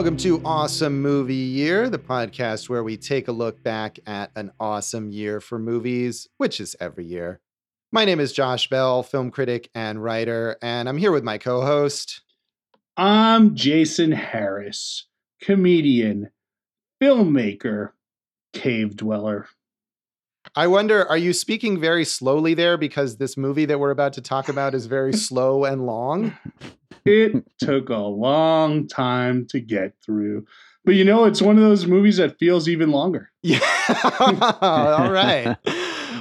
Welcome to Awesome Movie Year, the podcast where we take a look back at an awesome year for movies, which is every year. My name is Josh Bell, film critic and writer, and I'm here with my co host. I'm Jason Harris, comedian, filmmaker, cave dweller. I wonder, are you speaking very slowly there because this movie that we're about to talk about is very slow and long? It took a long time to get through. But you know, it's one of those movies that feels even longer. Yeah. All right.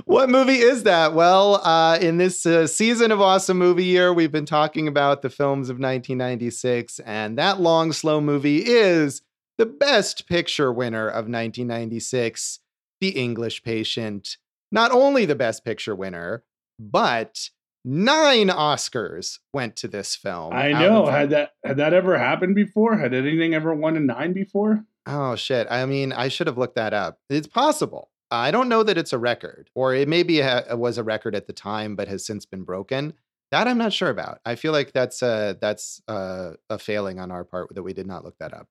what movie is that? Well, uh, in this uh, season of Awesome Movie Year, we've been talking about the films of 1996, and that long, slow movie is the Best Picture winner of 1996, The English Patient. Not only the Best Picture winner, but nine Oscars went to this film. I know. Had that had that ever happened before? Had anything ever won a nine before? Oh shit! I mean, I should have looked that up. It's possible. I don't know that it's a record, or it maybe ha- was a record at the time, but has since been broken. That I'm not sure about. I feel like that's a that's a, a failing on our part that we did not look that up.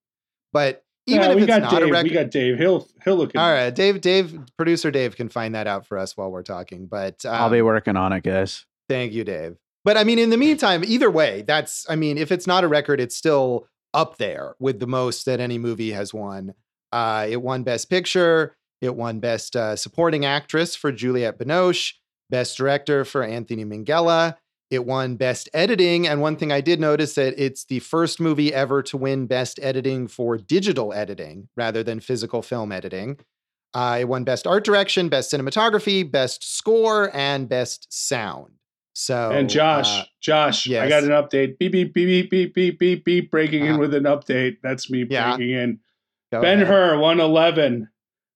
But even yeah, if we it's got not Dave. a record, We got Dave. He'll he'll look. all right, Dave, Dave, producer Dave can find that out for us while we're talking. But um, I'll be working on it, guys. Thank you, Dave. But I mean, in the meantime, either way, that's, I mean, if it's not a record, it's still up there with the most that any movie has won. Uh, it won Best Picture. It won Best uh, Supporting Actress for Juliette Binoche, Best Director for Anthony Minghella. It won Best Editing. And one thing I did notice that it's the first movie ever to win Best Editing for digital editing rather than physical film editing. Uh, it won Best Art Direction, Best Cinematography, Best Score, and Best Sound. So and Josh, uh, Josh, yes. I got an update. Beep beep beep beep beep beep beep beep. Breaking in Uh-huh. with an update. That's me Yeah. breaking in. go Ben ahead. Hur won 11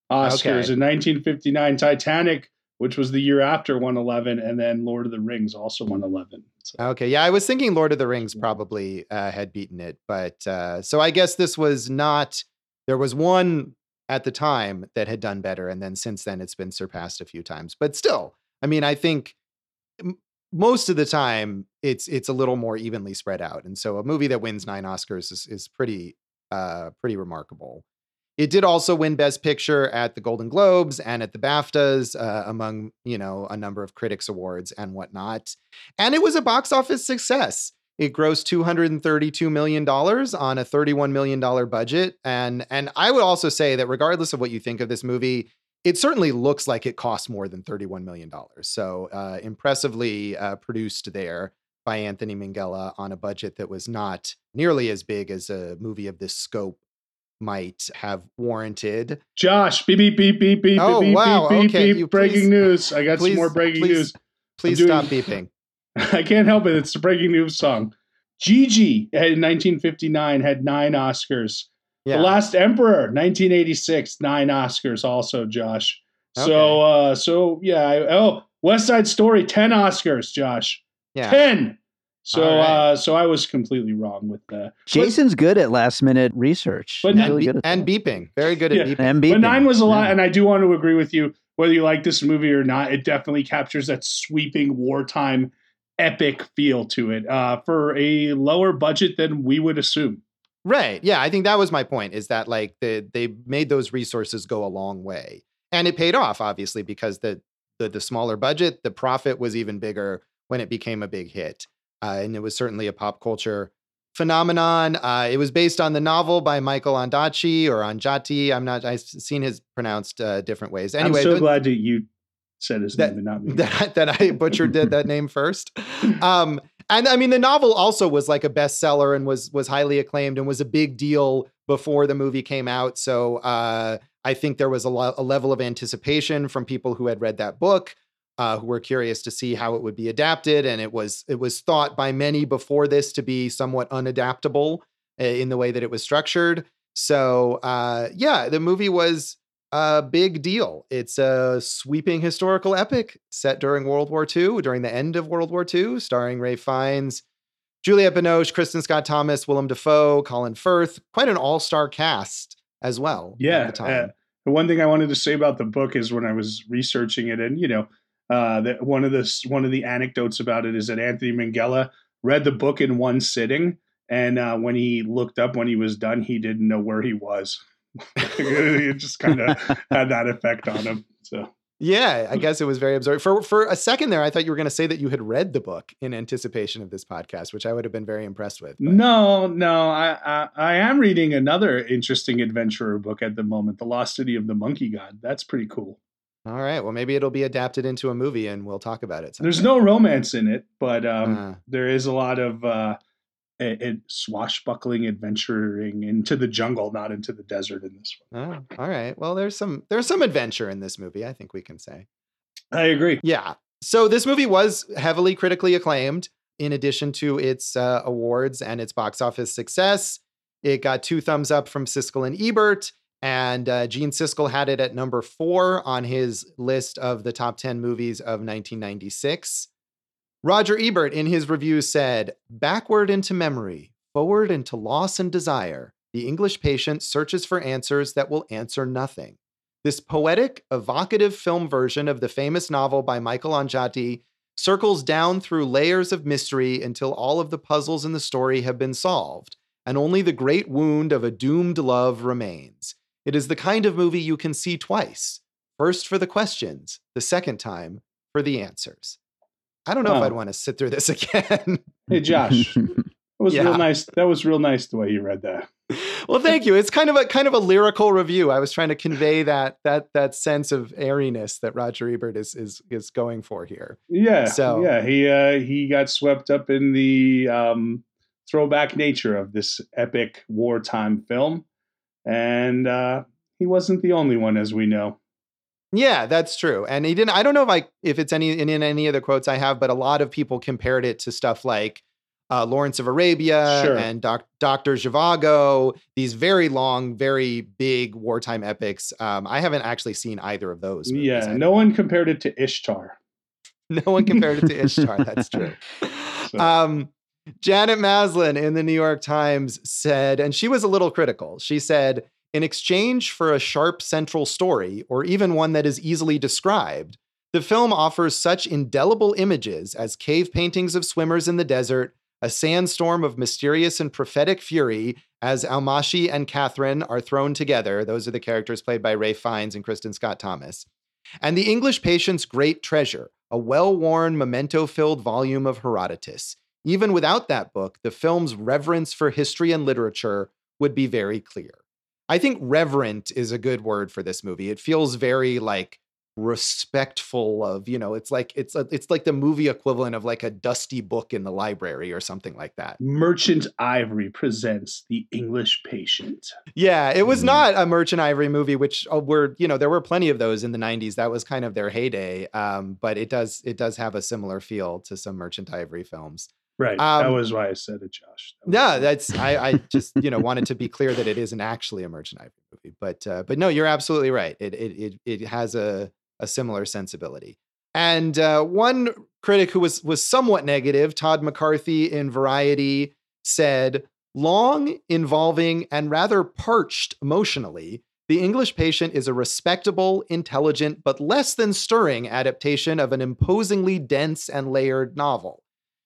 Oscars Okay. in 1959. Titanic, which was the year after, won 11, and then Lord of the Rings also won 11. So, Okay, yeah, I was thinking Lord of the Rings probably uh, had beaten it, but uh, so I guess this was not. There was one at the time that had done better, and then since then it's been surpassed a few times. But still, I mean, I think most of the time it's it's a little more evenly spread out, and so a movie that wins nine Oscars is is pretty uh, pretty remarkable. It did also win Best Picture at the Golden Globes and at the BAFTAs, uh, among you know a number of critics awards and whatnot. And it was a box office success. It grossed two hundred and thirty-two million dollars on a thirty-one million dollar budget, and and I would also say that regardless of what you think of this movie, it certainly looks like it cost more than thirty-one million dollars. So uh, impressively uh, produced there by Anthony Minghella on a budget that was not nearly as big as a movie of this scope might have warranted. Josh, beep beep beep beep beep Oh, beep wow, beep okay, beep. you breaking please- news. I got please- some more breaking please- news. Please doing- stop beeping. I can't help it. It's the breaking news song. Gigi in 1959 had nine Oscars. Yeah. The Last Emperor, 1986, nine Oscars also, Josh. So, uh, so yeah. I, oh, West Side Story, 10 Oscars, Josh. yeah. 10. So, All right. uh, so I was completely wrong with that. Jason's good at last minute research. But and, really be- good at and that. beeping. Very good at Yeah. beeping. and beeping. But nine was a lot, Yeah. and I do want to agree with you. Whether you like this movie or not, it definitely captures that sweeping wartime epic feel to it uh, for a lower budget than we would assume. Right. Yeah, I think that was my point is that like the they made those resources go a long way. And it paid off obviously because the the, the smaller budget, the profit was even bigger when it became a big hit. Uh, and it was certainly a pop culture phenomenon. Uh, it was based on the novel by Michael Ondaatje or Anjati. I'm not I've seen his pronounced uh, different ways. Anyway, I'm so glad that you said his That- name and not me. that, I- that I butchered did that name first. Um, and I mean, the novel also was like a bestseller and was was highly acclaimed and was a big deal before the movie came out. So uh, I think there was a, lo- a level of anticipation from people who had read that book, uh, who were curious to see how it would be adapted. And it was it was thought by many before this to be somewhat unadaptable uh, in the way that it was structured. So uh, yeah, the movie was a big deal. It's a sweeping historical epic set during World War II, during the end of World War II, starring Ralph Fiennes, Juliette Binoche, Kristin Scott Thomas, Willem Dafoe, Colin Firth, quite an all-star cast as well. yeah. at the time. uh, the one thing I wanted to say about the book is when I was researching it, and you know, uh, that one of the one of the anecdotes about it is that Anthony Minghella read the book in one sitting And uh, when he looked up when he was done, he didn't know where he was. It just kind of had that effect on him. So yeah, I guess it was very absurd. For for a second there, I thought you were going to say that you had read the book in anticipation of this podcast, which I would have been very impressed with. but. No, no, I, I, I am reading another interesting adventurer book at the moment, The Lost City of the Monkey God. That's pretty cool. All right. Well, maybe it'll be adapted into a movie, and we'll talk about it. Someday. There's no romance in it, but um, uh, there is a lot of uh, a, swashbuckling adventuring into the jungle, not into the desert in this one. Oh, all right. Well, there's some there's some adventure in this movie. I think we can say. I agree. Yeah. So this movie was heavily critically acclaimed. In addition to its uh, awards and its box office success, it got two thumbs up from Siskel and Ebert. And uh, Gene Siskel had it at number four on his list of the top 10 movies of 1996. Roger Ebert, in his review, said, Backward into memory, forward into loss and desire, the English patient searches for answers that will answer nothing. This poetic, evocative film version of the famous novel by Michael Ondaatje circles down through layers of mystery until all of the puzzles in the story have been solved, and only the great wound of a doomed love remains. It is the kind of movie you can see twice first for the questions, the second time for the answers. I don't know oh. if I'd want to sit through this again. hey, Josh. That was yeah. real nice. That was real nice the way you read that. Well, thank you. It's kind of a kind of a lyrical review. I was trying to convey that that that sense of airiness that Roger Ebert is is is going for here. Yeah. So yeah, he uh, he got swept up in the um, throwback nature of this epic wartime film, and uh, he wasn't the only one, as we know. Yeah, that's true. And he didn't. I don't know if I if it's any in, in any of the quotes I have, but a lot of people compared it to stuff like uh, Lawrence of Arabia sure. and Doc, Doctor Zhivago. These very long, very big wartime epics. Um, I haven't actually seen either of those. Movies, yeah, no one compared it to Ishtar. No one compared it to Ishtar. That's true. So. Um, Janet Maslin in the New York Times said, and she was a little critical. She said, in exchange for a sharp central story, or even one that is easily described, the film offers such indelible images as cave paintings of swimmers in the desert, a sandstorm of mysterious and prophetic fury as Almásy and Catherine are thrown together. Those are the characters played by Ralph Fiennes and Kristin Scott Thomas. And the English patient's great treasure, a well worn, memento filled volume of Herodotus. Even without that book, the film's reverence for history and literature would be very clear. I think reverent is a good word for this movie. It feels very like respectful of, you know, it's like it's a, it's like the movie equivalent of like a dusty book in the library or something like that. Merchant Ivory presents The English Patient. Yeah, it was mm. not a Merchant Ivory movie which uh, were, you know, there were plenty of those in the 90s. That was kind of their heyday. Um, but it does it does have a similar feel to some Merchant Ivory films. Right. Um, that was why I said it, Josh. That yeah, that's I, I just you know wanted to be clear that it isn't actually a Merchant Ivory movie, but uh, but no, you're absolutely right. It it it, it has a a similar sensibility. And uh, one critic who was was somewhat negative, Todd McCarthy in Variety, said, "Long, involving, and rather parched emotionally." The English Patient is a respectable, intelligent, but less than stirring adaptation of an imposingly dense and layered novel.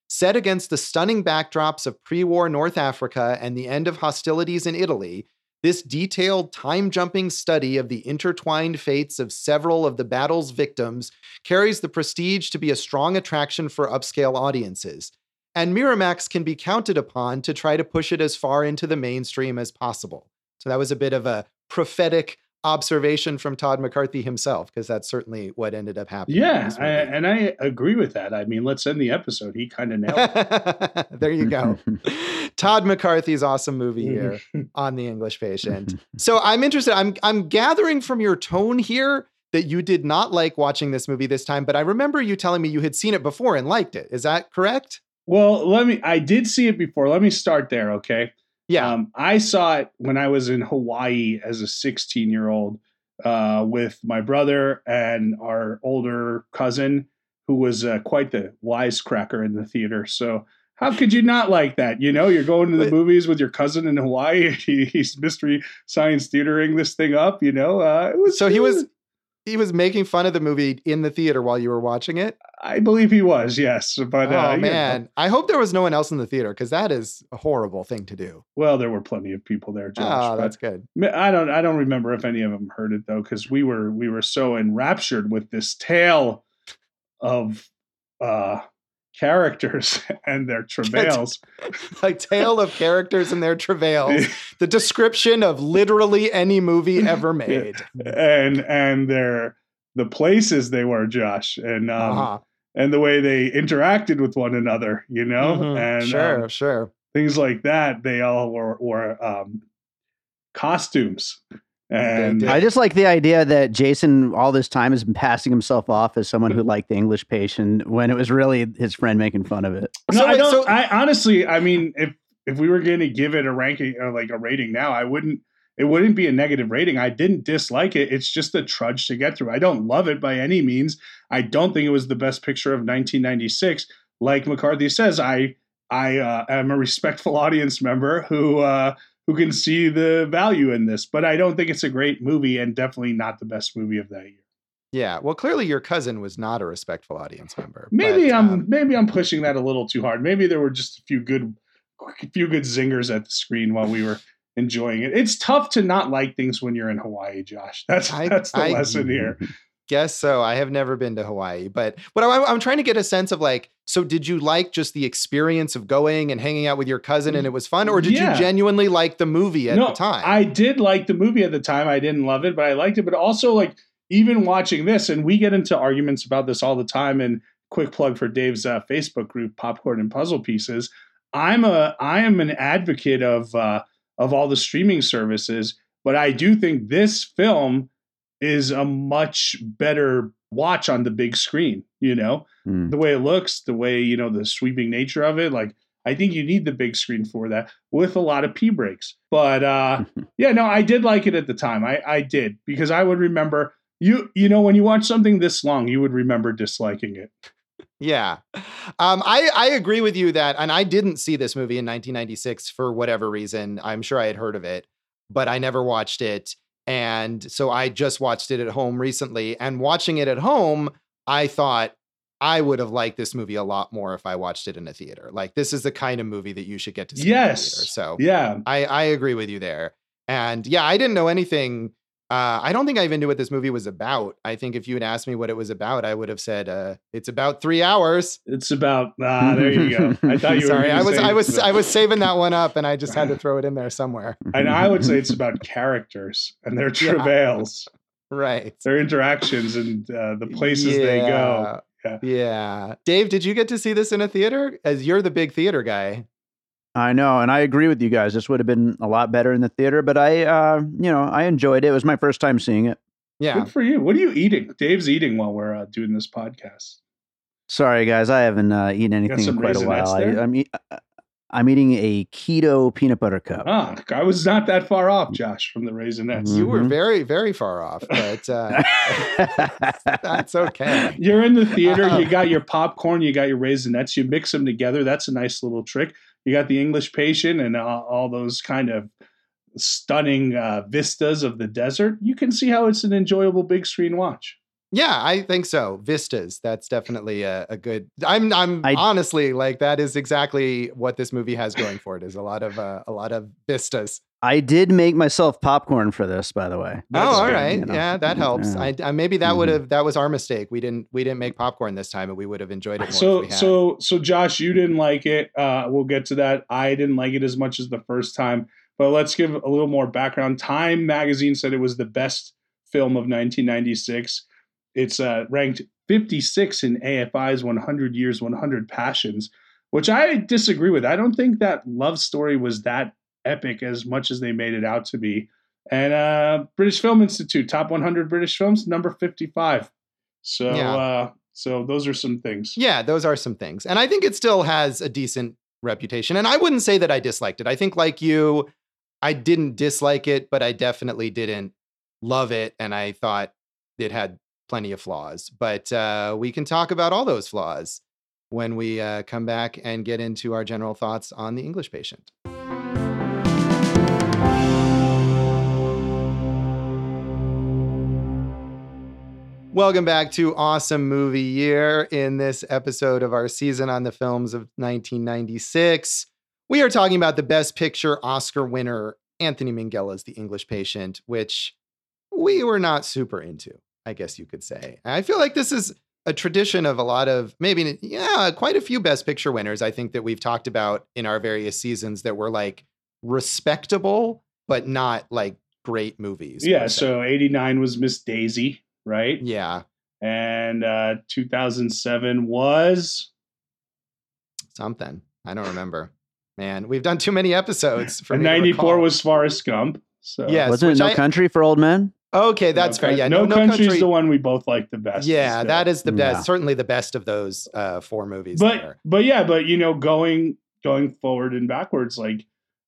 Set against the stunning backdrops of pre war North Africa and the end of hostilities in Italy, this detailed, time jumping study of the intertwined fates of several of the battle's victims carries the prestige to be a strong attraction for upscale audiences. And Miramax can be counted upon to try to push it as far into the mainstream as possible. So that was a bit of a prophetic observation from Todd McCarthy himself, because that's certainly what ended up happening. Yeah, I, and I agree with that. I mean, let's end the episode. He kind of nailed it. there you go. Todd McCarthy's awesome movie here on The English Patient. So I'm interested. I'm I'm gathering from your tone here that you did not like watching this movie this time, but I remember you telling me you had seen it before and liked it. Is that correct? Well, let me I did see it before. Let me start there, okay? Yeah. Um, I saw it when I was in Hawaii as a 16 year old uh, with my brother and our older cousin, who was uh, quite the wisecracker in the theater. So, how could you not like that? You know, you're going to the movies with your cousin in Hawaii. he's mystery science theatering this thing up. You know, uh, it was so he was he was making fun of the movie in the theater while you were watching it? I believe he was, yes. But uh, oh know, man, I hope there was no one else in the theater because that is a horrible thing to do. well, there were plenty of people there, Josh. oh, that's good. I don't I don't remember if any of them heard it though, because we were we were so enraptured with this tale of uh characters and their travails. Like tale of characters and their travails. The description of literally any movie ever made. and and their the places they were, Josh, and um uh-huh. and the way they interacted with one another, you know, Mhm. and sure, um, sure. things like that. They all were were um costumes. And. I just like the idea that Jason all this time has been passing himself off as someone who liked the English patient when it was really his friend making fun of it. No, So I don't. so- I honestly, I mean, if if we were going to give it a ranking or like a rating now, I wouldn't. It wouldn't be a negative rating. I didn't dislike it. It's just a trudge to get through. I don't love it by any means. I don't think it was the best picture of 1996. Like McCarthy says, I I uh, am a respectful audience member who uh, who can see the value in this, but I don't think it's a great movie and definitely not the best movie of that year. Yeah. Well, clearly your cousin was not a respectful audience member. Maybe but, I'm um, maybe I'm pushing that a little too hard. Maybe there were just a few good a few good zingers at the screen while we were enjoying it. It's tough to not like things when you're in Hawaii, Josh. That's I- that's the I- lesson here. Guess so. I have never been to Hawaii, but but I'm, I'm trying to get a sense of like, so did you like just the experience of going and hanging out with your cousin and it was fun, or did Yeah. you genuinely like the movie at no, the time? I did like the movie at the time. I didn't love it, but I liked it. But also like even watching this, and we get into arguments about this all the time. And quick plug for Dave's uh, Facebook group, Popcorn and Puzzle Pieces. I'm a I am an advocate of uh, of all the streaming services, but I do think this film is a much better watch on the big screen. You know, Hmm. the way it looks, the way you know the sweeping nature of it. Like I think you need the big screen for that with a lot of pee breaks. But uh, yeah, no, I did like it at the time. I I did because I would remember you. You know, when you watch something this long, you would remember disliking it. Yeah. Um, I, I agree with you that, and I didn't see this movie in 1996 for whatever reason. I'm sure I had heard of it, but I never watched it. And so I just watched it at home recently. And watching it at home, I thought I would have liked this movie a lot more if I watched it in a theater. Like, this is the kind of movie that you should get to see Yes. in a theater. So Yeah, I, I agree with you there. And yeah, I didn't know anything. Uh, I don't think I even knew what this movie was about. I think if you had asked me what it was about, I would have said uh, it's about three hours. it's about ah. There you go. I thought you were. Sorry, I was I was about- I was saving that one up, and I just had to throw it in there somewhere. and I would say it's about characters and their Yeah. travails, Right. their interactions, and uh, the places they go. Yeah. Yeah. Yeah. Dave, did you get to see this in a theater? As you're the big theater guy. I know, and I agree with you guys. This would have been a lot better in the theater, but I, uh, you know, I enjoyed it. It was my first time seeing it. Yeah. Good for you. What are you eating? Dave's eating while we're uh, doing this podcast. Sorry, guys, I haven't uh, eaten anything in quite a while. I, there? I'm, e- uh, I'm eating a keto peanut butter cup. Ah, I was not that far off, Josh, from the Raisinets. You were Mhm. very, very far off, but uh, that's okay. You're in the theater, you got your popcorn, you got your Raisinets, you mix them together. That's a nice little trick. You got the English patient and uh, all those kind of stunning uh, vistas of the desert. You can see how it's an enjoyable big screen watch. Yeah, I think so. Vistas. That's definitely a, a good. I'm. I'm I- honestly like that is exactly what this movie has going for it. Is a lot of uh, a lot of vistas. I did make myself popcorn for this, by the way. That's oh, all right, good, you know. Yeah, that helps. Yeah. I, I maybe that would Mhm. have that was our mistake. We didn't we didn't make popcorn this time, and we would have enjoyed it more. if So, we had. so, so, Josh, you didn't like it. Uh, we'll get to that. I didn't like it as much as the first time, but let's give a little more background. Time magazine said it was the best film of 1996. It's uh, ranked 56 in AFI's 100 Years, 100 Passions, which I disagree with. I don't think that love story was that epic as much as they made it out to be. And uh, British Film Institute, top 100 British films, number 55. So, Yeah. uh, so those are some things. yeah, those are some things, and I think it still has a decent reputation. And I wouldn't say that I disliked it. I think, like you, I didn't dislike it, but I definitely didn't love it, and I thought it had plenty of flaws. But uh, we can talk about all those flaws when we uh, come back and get into our general thoughts on the English Patient. Welcome back to Awesome Movie Year. In this episode of our season on the films of 1996, we are talking about the Best Picture Oscar winner, Anthony Minghella's The English Patient, which we were not super into, I guess you could say. I feel like this is a tradition of a lot of maybe, yeah, quite a few Best Picture winners, I think that we've talked about in our various seasons that were like respectable, but not like great movies. Yeah, so 89 was Miss Daisy, right? yeah, And uh 2007 was something. I don't remember. Man, we've done too many episodes for and 94 recall. was Forrest Gump. So Yes, Wasn't it No I- Country for Old Men? Okay, that's No fair. Yeah, No, no, Country's country. Is the one we both like the best. Yeah, still. that is the best. Yeah. Certainly the best of those uh, four movies. but there. but yeah, but you know, going going forward and backwards, like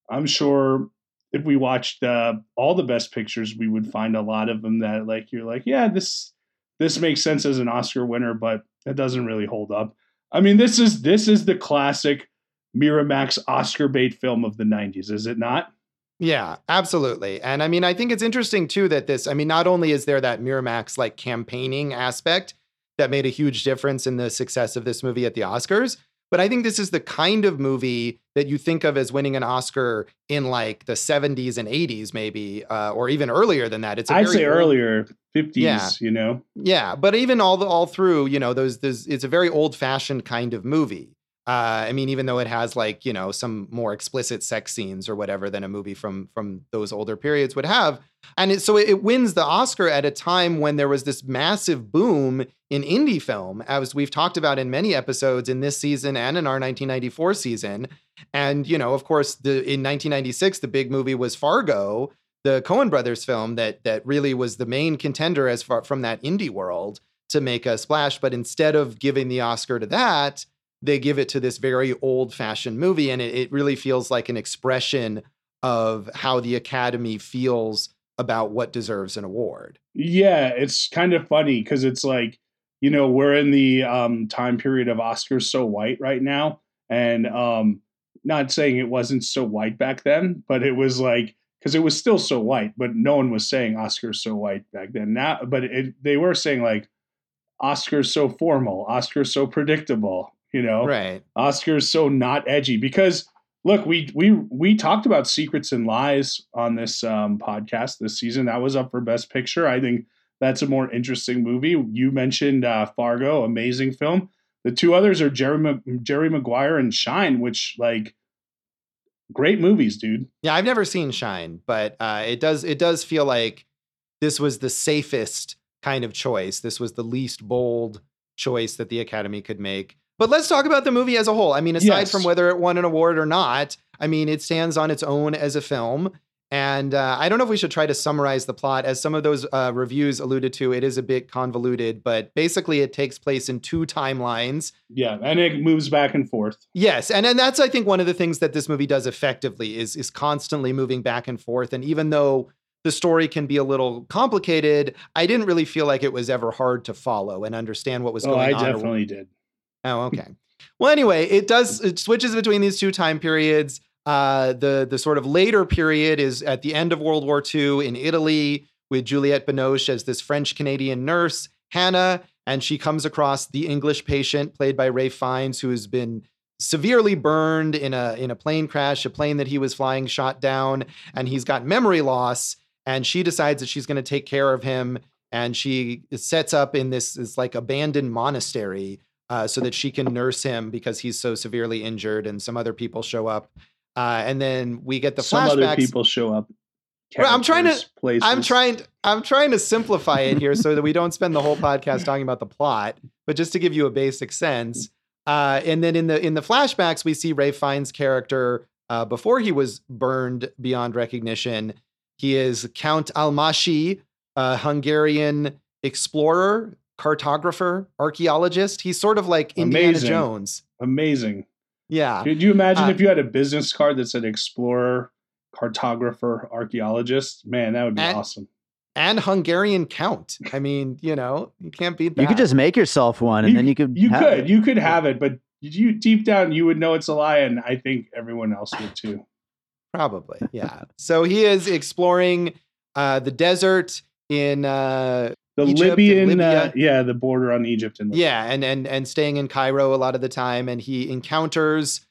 I'm sure if we watched uh, all the best pictures, we would find a lot of them that like you're like, yeah, this this makes sense as an Oscar winner, but it doesn't really hold up. I mean, this is this is the classic Miramax Oscar bait film of the '90s, is it not? Yeah, absolutely. And I mean, I think it's interesting too that this, I mean, not only is there that Miramax like campaigning aspect that made a huge difference in the success of this movie at the Oscars, but I think this is the kind of movie that you think of as winning an Oscar in like the 70s and 80s, maybe, uh, or even earlier than that. It's a I'd say old- earlier 50s, Yeah. you know. Yeah, but even all the, all through, you know, those those it's a very old fashioned kind of movie. Uh, I mean, even though it has like you know some more explicit sex scenes or whatever than a movie from from those older periods would have, and it, so it, it wins the Oscar at a time when there was this massive boom in indie film, as we've talked about in many episodes in this season and in our 1994 season. And you know, of course, the in 1996 the big movie was Fargo, the Coen Brothers film that that really was the main contender as far from that indie world to make a splash. But instead of giving the Oscar to that, they give it to this very old fashioned movie, and it, it really feels like an expression of how the Academy feels about what deserves an award. Yeah, it's kind of funny because it's like, you know, we're in the um, time period of Oscars so white right now. And um, not saying it wasn't so white back then, but it was like, because it was still so white, but no one was saying Oscars so white back then. Now, but it, they were saying like, Oscars so formal, Oscars so predictable, you know? Right. Oscars so not edgy because look, we we we talked about Secrets and Lies on this um, podcast this season. That was up for Best Picture. I think that's a more interesting movie. You mentioned uh, Fargo, amazing film. The two others are Jerry Ma- Jerry Maguire and Shine, which like great movies, dude. Yeah, I've never seen Shine, but uh, it does it does feel like this was the safest kind of choice. This was the least bold choice that the Academy could make. But let's talk about the movie as a whole. I mean, aside Yes. from whether it won an award or not, I mean, it stands on its own as a film. And uh, I don't know if we should try to summarize the plot. As some of those uh, reviews alluded to, it is a bit convoluted, but basically it takes place in two timelines. Yeah, and it moves back and forth. Yes, and and that's I think one of the things that this movie does effectively is is constantly moving back and forth. And even though the story can be a little complicated, I didn't really feel like it was ever hard to follow and understand what was Oh, going I on. I definitely did. Oh, okay. well, anyway, it does it switches between these two time periods. Uh, the the sort of later period is at the end of World War II in Italy with Juliette Binoche as this French Canadian nurse Hannah, and she comes across the English patient played by Ralph Fiennes, who has been severely burned in a in a plane crash, a plane that he was flying shot down, and he's got memory loss. And she decides that she's going to take care of him, and she sets up in this this like abandoned monastery uh, so that she can nurse him because he's so severely injured, and some other people show up. Uh, and then we get the Some flashbacks. other people show up. I'm trying to- Places. I'm trying. I'm trying to simplify it here so that we don't spend the whole podcast talking about the plot, but just to give you a basic sense. Uh, and then in the in the flashbacks, we see Ralph Fiennes' character uh, before he was burned beyond recognition. He is Count Almásy, a Hungarian explorer, cartographer, archaeologist. He's sort of like Indiana Amazing. Jones. Amazing. Yeah. Could you imagine Uh, if you had a business card that said explorer, cartographer, archaeologist? Man, that would be And- awesome. And Hungarian count. I mean, you know, you can't beat that. You could just make yourself one, and You- then you could. You could, it. you could have it, but you deep down you would know it's a lie, and I think everyone else would too. Probably, yeah. so he is exploring uh, the desert in uh, the Egypt Libyan, Libya. uh, yeah, the border on Egypt and Libya. Yeah, and and and staying in Cairo a lot of the time, and he encounters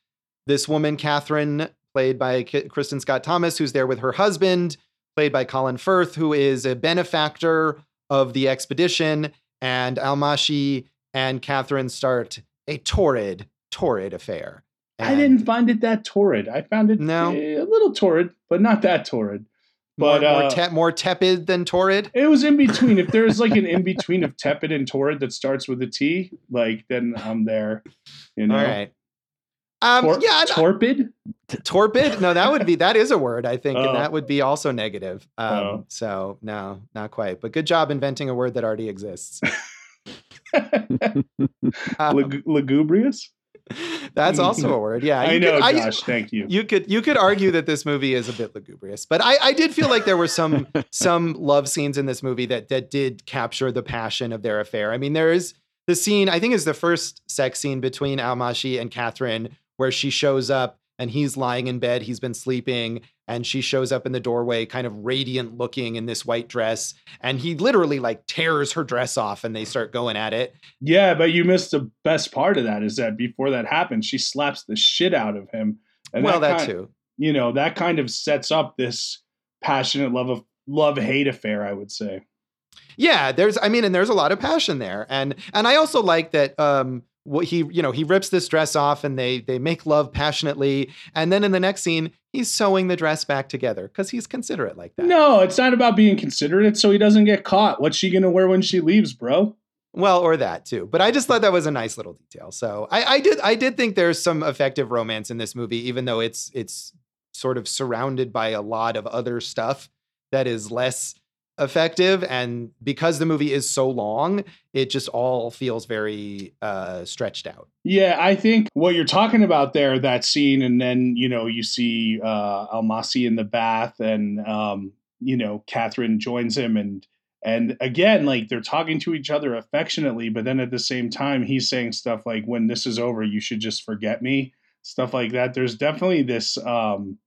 this woman, Catherine, played by K- Kristin Scott Thomas, who's there with her husband, played by Colin Firth, who is a benefactor of the expedition, and Almásy and Catherine start a torrid, torrid affair. I didn't find it that torrid. I found it No? a little torrid, but not that torrid. More, But more, uh, te- more tepid than torrid. it was in between. If there's like an in between of tepid and torrid that starts with a T, like then I'm there. You know, All right. Um, Tor- yeah, torpid. torpid no that would be that is a word i think Oh. and that would be also negative um Oh. so no not quite but good job inventing a word that already exists Um, Leg- lugubrious. That's also a word yeah I you know, could, I- Josh. thank you. you could you could argue that this movie is a bit lugubrious but i i did feel like there were some some love scenes in this movie that that did capture the passion of their affair i mean there is the scene i think is the first sex scene between almásy and catherine where she shows up and he's lying in bed he's been sleeping and she shows up in the doorway kind of radiant looking in this white dress and he literally like tears her dress off and they start going at it Yeah, but you missed the best part of that is that before that happens, she slaps the shit out of him. And well that, kind- too You know, that kind of sets up this passionate love of love hate affair, I would say. Yeah, there's I mean, and there's a lot of passion there. And and I also like that um what he, you know, he rips this dress off and they they make love passionately. And then in the next scene, he's sewing the dress back together because he's considerate like that. No, it's not about being considerate so he doesn't get caught. What's she gonna wear when she leaves, bro? Well, or that too. But I just thought that was a nice little detail. So I, I did I did think there's some effective romance in this movie, even though it's it's sort of surrounded by a lot of other stuff that is less effective. And because the movie is so long, it just all feels very uh stretched out. Yeah, I think what you're talking about there, that scene, and then you know you see uh, Almásy in the bath, and um, you know Catherine joins him, and and again, like they're talking to each other affectionately, but then at the same time, he's saying stuff like, "When this is over, you should just forget me," stuff like that. There's definitely this um,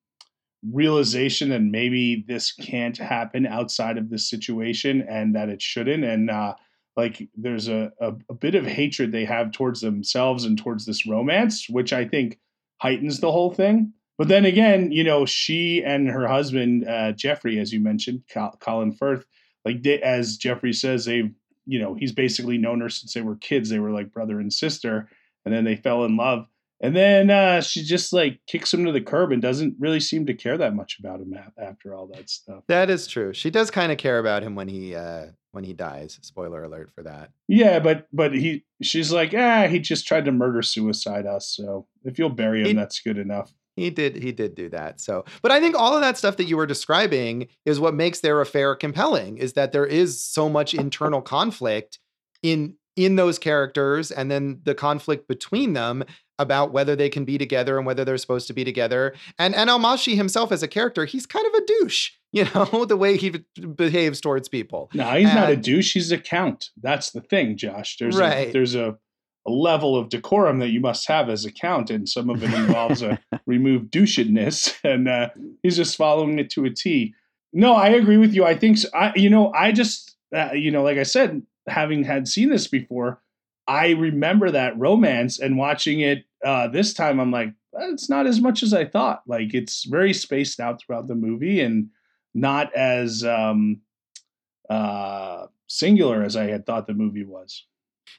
realization that maybe this can't happen outside of this situation, and that it shouldn't, and uh, like there's a, a, a bit of hatred they have towards themselves and towards this romance, which I think heightens the whole thing. But then again, you know, she and her husband, uh, Jeffrey, as you mentioned, Col- Colin Firth, like they, as Jeffrey says, they, you know, he's basically known her since they were kids. They were like brother and sister, and then they fell in love. And then uh, she just like kicks him to the curb and doesn't really seem to care that much about him after all that stuff. That is true. She does kind of care about him when he uh when he dies. Spoiler alert for that. Yeah, but but he she's like, ah, he just tried to murder suicide us. So if you'll bury him, He- that's good enough. He did he did do that. So, but I think all of that stuff that you were describing is what makes their affair compelling is that there is so much internal conflict in in those characters and then the conflict between them about whether they can be together and whether they're supposed to be together. And and Almásy himself as a character, he's kind of a douche, you know, the way he behaves towards people. No, he's not a douche. He's a count. That's the thing, Josh. There's a, there's a, a level of decorum that you must have as a count, and some of it involves a remove douchedness, and uh, he's just following it to a T. No, I agree with you. I think so. I, you know, I just, uh, you know, like I said, having had seen this before, I remember that romance and watching it uh, this time. I'm like, it's not as much as I thought. Like it's very spaced out throughout the movie and not as um, uh, singular as I had thought the movie was.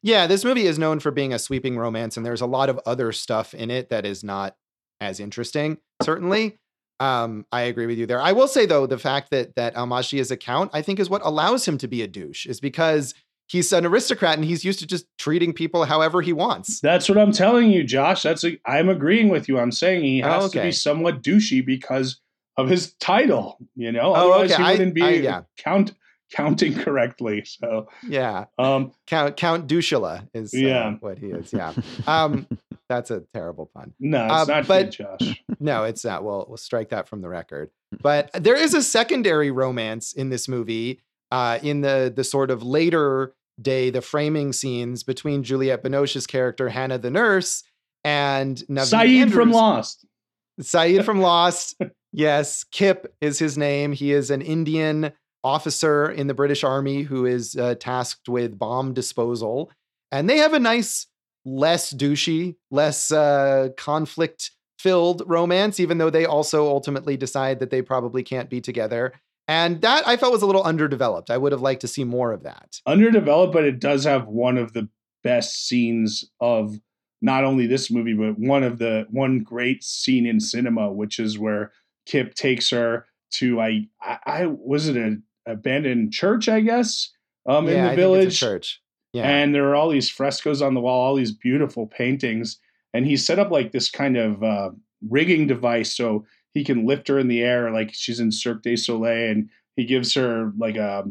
Yeah, this movie is known for being a sweeping romance, and there's a lot of other stuff in it that is not as interesting. Certainly, um, I agree with you there. I will say though, the fact that that Almásy is a I think, is what allows him to be a douche, is because he's an aristocrat and he's used to just treating people however he wants. That's what I'm telling you, Josh. That's a, I'm agreeing with you. I'm saying he has Oh, to be somewhat douchey because of his title. You know, Oh, otherwise okay. he I- wouldn't be I- yeah. count counting correctly. So, Yeah, um, Count Count Dushula is uh, Yeah. what he is. Yeah, um, that's a terrible pun. no, it's Uh, not but- good, Josh. No, it's not. We'll we'll strike that from the record. But there is a secondary romance in this movie, uh, in the the sort of later day, the framing scenes between Juliette Binoche's character Hannah the nurse and Naveen Sayid from Lost. Sayid from Lost. Yes, Kip is his name. He is an Indian officer in the British Army who is uh, tasked with bomb disposal. And they have a nice, less douchey, less uh, conflict filled romance, even though they also ultimately decide that they probably can't be together. And that I felt was a little underdeveloped. I would have liked to see more of that. Underdeveloped, but it does have one of the best scenes of not only this movie, but one of the one great scene in cinema, which is where Kip takes her to I I, I was it an abandoned church, I guess, um, yeah, in the I village. church. Yeah. And there are all these frescoes on the wall, all these beautiful paintings. And he set up like this kind of uh, rigging device so he can lift her in the air like she's in Cirque du Soleil, and he gives her like a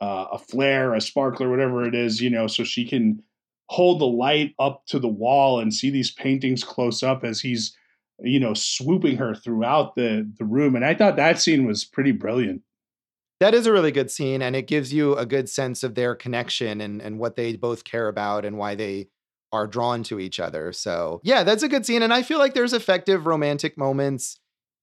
uh, a flare, a sparkler, whatever it is, you know, so she can hold the light up to the wall and see these paintings close up as he's you know swooping her throughout the the room and i thought that scene was pretty brilliant. That is a really good scene and it gives you a good sense of their connection and and what they both care about and why they are drawn to each other so yeah that's a good scene and i feel like there's effective romantic moments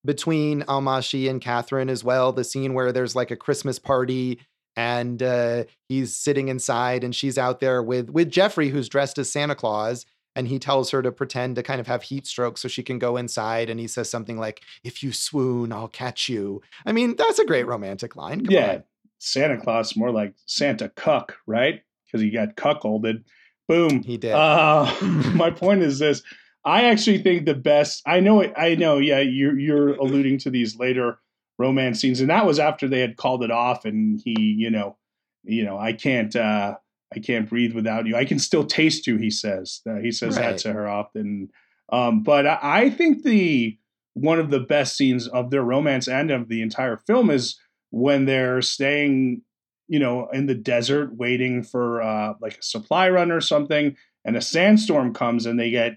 between almásy and catherine as well the scene where there's like a christmas party and uh, he's sitting inside and she's out there with with jeffrey who's dressed as santa claus and he tells her to pretend to kind of have heat stroke so she can go inside and he says something like if you swoon i'll catch you. I mean that's a great romantic line Come yeah on. santa claus more like santa cuck right? Because he got cuckolded. Boom. He did. Uh, my point is this i actually think the best i know it i know yeah you're, you're alluding to these later romance scenes and that was after they had called it off and he you know you know i can't uh I can't breathe without you. I can still taste you, he says. Uh, he says right. that to her often. Um, but I, I, think the one of the best scenes of their romance and of the entire film is when they're staying, you know, in the desert waiting for uh, like a supply run or something, and a sandstorm comes and they get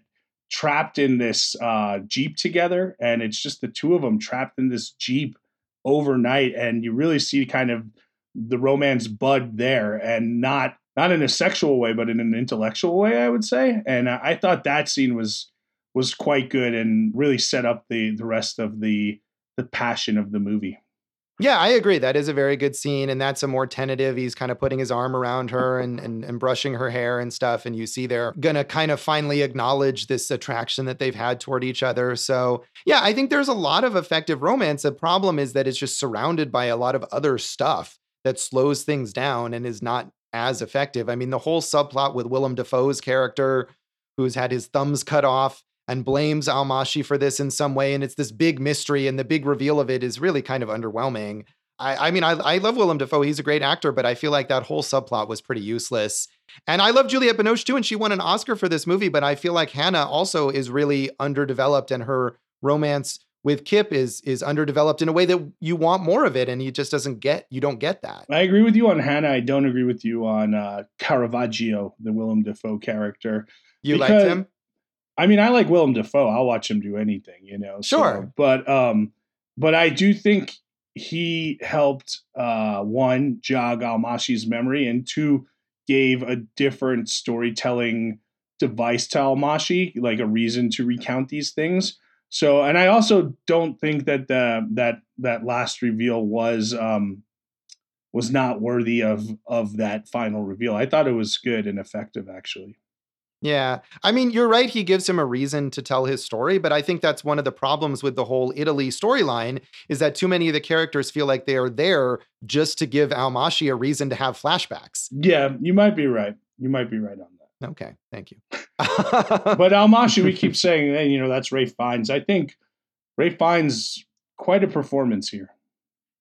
trapped in this uh, jeep together, and it's just the two of them trapped in this jeep overnight, and you really see kind of the romance bud there, and not not in a sexual way, but in an intellectual way, I would say. And I, thought that scene was was quite good and really set up the the rest of the the passion of the movie. Yeah, I agree. That is a very good scene, and that's a more tentative. He's kind of putting his arm around her and, and and brushing her hair and stuff, and you see they're gonna kind of finally acknowledge this attraction that they've had toward each other. So yeah, I think there's a lot of effective romance. The problem is that it's just surrounded by a lot of other stuff that slows things down and is not as effective. I mean, the whole subplot with Willem Dafoe's character, who's had his thumbs cut off and blames Almásy for this in some way, and it's this big mystery, and the big reveal of it is really kind of underwhelming. I, I mean, I, I love Willem Dafoe; he's a great actor, but I feel like that whole subplot was pretty useless. And I love Juliette Binoche too, and she won an Oscar for this movie. But I feel like Hannah also is really underdeveloped, and her romance with Kip is is underdeveloped in a way that you want more of it, and he just doesn't get. You don't get that. I agree with you on Hannah. I don't agree with you on uh, Caravaggio, the Willem Dafoe character. You liked him? I mean, I like Willem Dafoe. I'll watch him do anything, you know. Sure, so, but um, but I do think he helped uh, one jog Almásy's memory, and two gave a different storytelling device to Almásy, like a reason to recount these things. So, and I also don't think that the, that that last reveal was um, was not worthy of of that final reveal. I thought it was good and effective, actually. Yeah. I mean, you're right. He gives him a reason to tell his story, but I think that's one of the problems with the whole Italy storyline is that too many of the characters feel like they are there just to give Almásy a reason to have flashbacks. Yeah, you might be right. You might be right on that. Okay, thank you. but Almásy, we keep saying, hey, you know, that's Ralph Fiennes. I think Ralph Fiennes quite a performance here.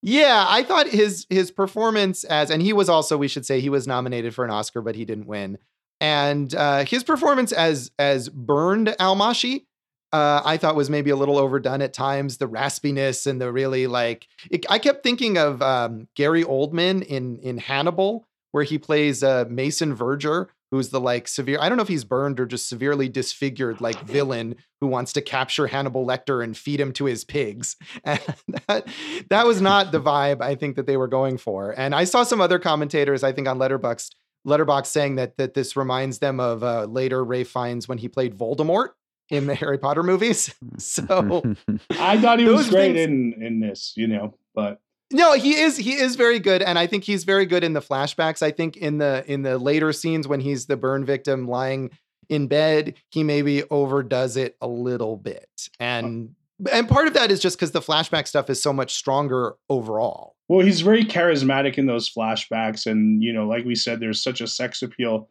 Yeah, I thought his his performance as, and he was also, we should say, he was nominated for an Oscar, but he didn't win. And uh, his performance as as burned Almásy, uh, I thought was maybe a little overdone at times. The raspiness and the really like, it, I kept thinking of um, Gary Oldman in in Hannibal, where he plays uh, Mason Verger, who's the like severe i don't know if he's burned or just severely disfigured like villain who wants to capture hannibal lecter and feed him to his pigs and that, that was not the vibe i think that they were going for and i saw some other commentators i think on letterboxd letterbox saying that that this reminds them of uh, later Ralph Fiennes when he played voldemort in the harry potter movies so i thought he was great things, in in this you know but No, he is he is very good, and I think he's very good in the flashbacks. I think in the in the later scenes when he's the burn victim lying in bed, he maybe overdoes it a little bit, and and part of that is just because the flashback stuff is so much stronger overall. Well, he's very charismatic in those flashbacks, and you know, like we said, there's such a sex appeal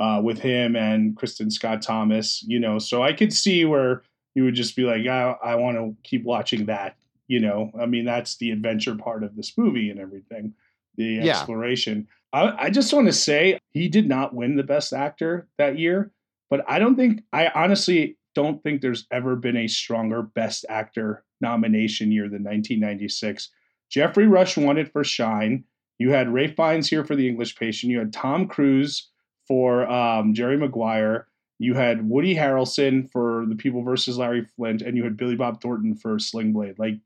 uh, with him and Kristin Scott Thomas. You know, so I could see where you would just be like, I, I want to keep watching that. You know, I mean, that's the adventure part of this movie and everything, the Yeah. exploration. I, I just want to say he did not win the best actor that year, but I don't think I honestly don't think there's ever been a stronger best actor nomination year than 1996. Geoffrey Rush won it for Shine. You had Ralph Fiennes here for The English Patient. You had Tom Cruise for um, Jerry Maguire. You had Woody Harrelson for The People versus Larry Flynt, and you had Billy Bob Thornton for Sling Blade. Like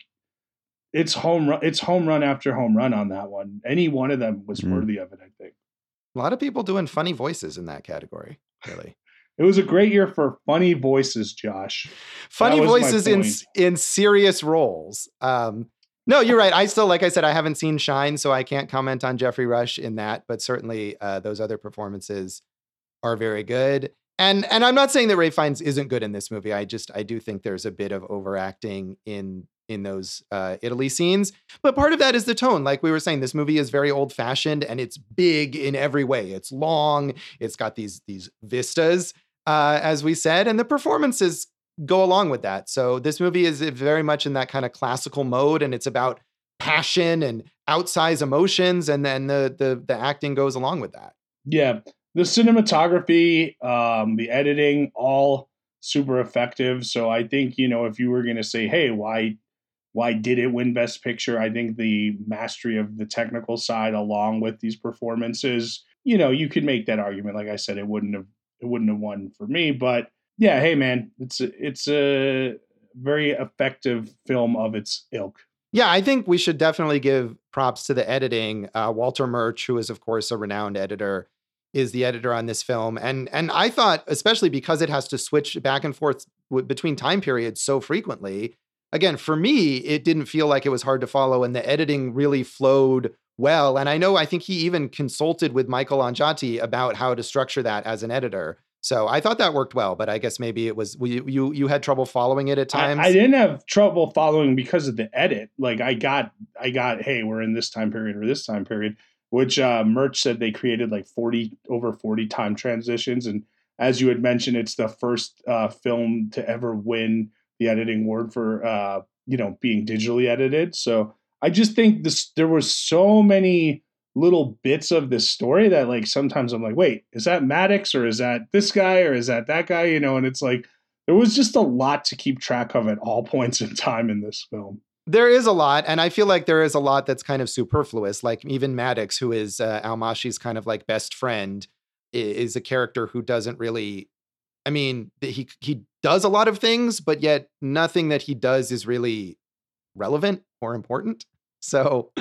it's home run, it's home run after home run on that one. Any one of them was Mhm. worthy of it. I think A lot of people doing funny voices in that category. Really. it was a great year for funny voices. Josh, funny voices in in serious roles. Um, no, you're right. I still, like I said, I haven't seen Shine, so I can't comment on Geoffrey Rush in that. But certainly, uh, those other performances are very good. And and I'm not saying that Ralph Fiennes isn't good in this movie. I just I do think there's a bit of overacting in in those uh, Italy scenes. But part of that is the tone. Like we were saying, this movie is very old fashioned and it's big in every way. It's long. It's got these these vistas, uh, as we said, and the performances go along with that. So this movie is very much in that kind of classical mode, and it's about passion and outsize emotions, and then the the the acting goes along with that. yeah, the cinematography, um, the editing, all super effective. So I think you know if you were going to say, hey, why why did it win Best Picture? I think the mastery of the technical side, along with these performances, you know, you could make that argument. Like I said, it wouldn't have it wouldn't have won for me, but yeah, hey man, it's it's a very effective film of its ilk. Yeah, I think we should definitely give props to the editing. Uh, Walter Murch, who is of course a renowned editor, is the editor on this film, and and I thought, especially because it has to switch back and forth w- between time periods so frequently. Again, for me, it didn't feel like it was hard to follow, and the editing really flowed well. And I know, I think he even consulted with Michael Ondaatje about how to structure that as an editor. So I thought that worked well, but I guess maybe it was you you, you had trouble following it at times. I, I didn't have trouble following because of the edit. Like I got, I got, hey, we're in this time period or this time period, which uh, Murch said they created like forty over forty time transitions, and as you had mentioned, it's the first uh, film to ever win the editing award for uh, you know being digitally edited. So I just think this there was so many little bits of this story that like sometimes I'm like, wait, is that Maddox or is that this guy or is that that guy? You know, and it's like there was just a lot to keep track of at all points in time in this film. There is a lot, and I feel like there is a lot that's kind of superfluous. Like even Maddox, who is uh, Almásy's kind of like best friend, is a character who doesn't really. I mean, he he does a lot of things, but yet nothing that he does is really relevant or important. So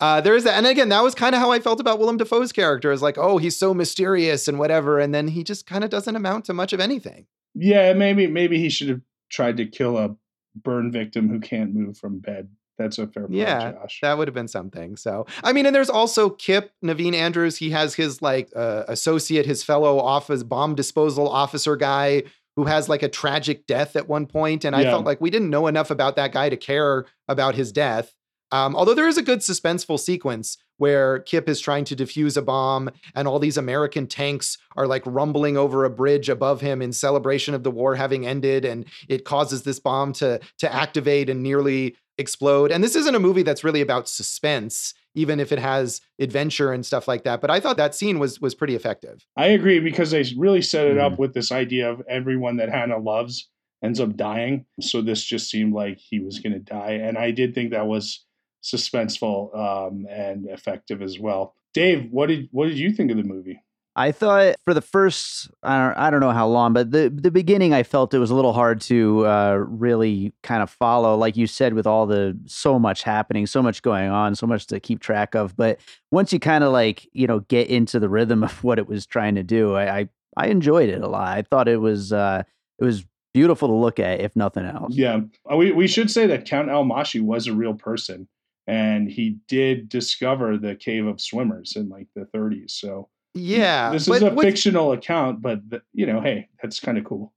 uh, there is that, and again, that was kind of how I felt about Willem Dafoe's character. Is like, oh, he's so mysterious and whatever, and then he just kind of doesn't amount to much of anything. Yeah, maybe maybe he should have tried to kill a burn victim who can't move from bed. That's a fair point, Yeah, Josh. That would have been something. So, I mean, and there's also Kip Naveen Andrews. He has his like uh, associate, his fellow office bomb disposal officer guy who has like a tragic death at one point, and I felt like we didn't know enough about that guy to care about his death. Um, although there is a good suspenseful sequence where Kip is trying to defuse a bomb, and all these American tanks are like rumbling over a bridge above him in celebration of the war having ended, and it causes this bomb to to activate and nearly explode. And this isn't a movie that's really about suspense, even if it has adventure and stuff like that. But I thought that scene was was pretty effective. I agree because they really set it Mm. up with this idea of everyone that Hannah loves ends up dying. So this just seemed like he was going to die, and I did think that was suspenseful um, and effective as well. Dave, what did what did you think of the movie? I thought for the first, I don't, I don't know how long, but the the beginning, I felt it was a little hard to uh, really kind of follow, like you said, with all the so much happening, so much going on, so much to keep track of. But once you kind of like you know get into the rhythm of what it was trying to do, I I, I enjoyed it a lot. I thought it was uh, it was beautiful to look at, if nothing else. Yeah, Uh, we we should say that Count Almásy was a real person, and he did discover the cave of swimmers in like the 30s. So yeah, this is a fictional account, but the, you know, hey, that's kind of cool.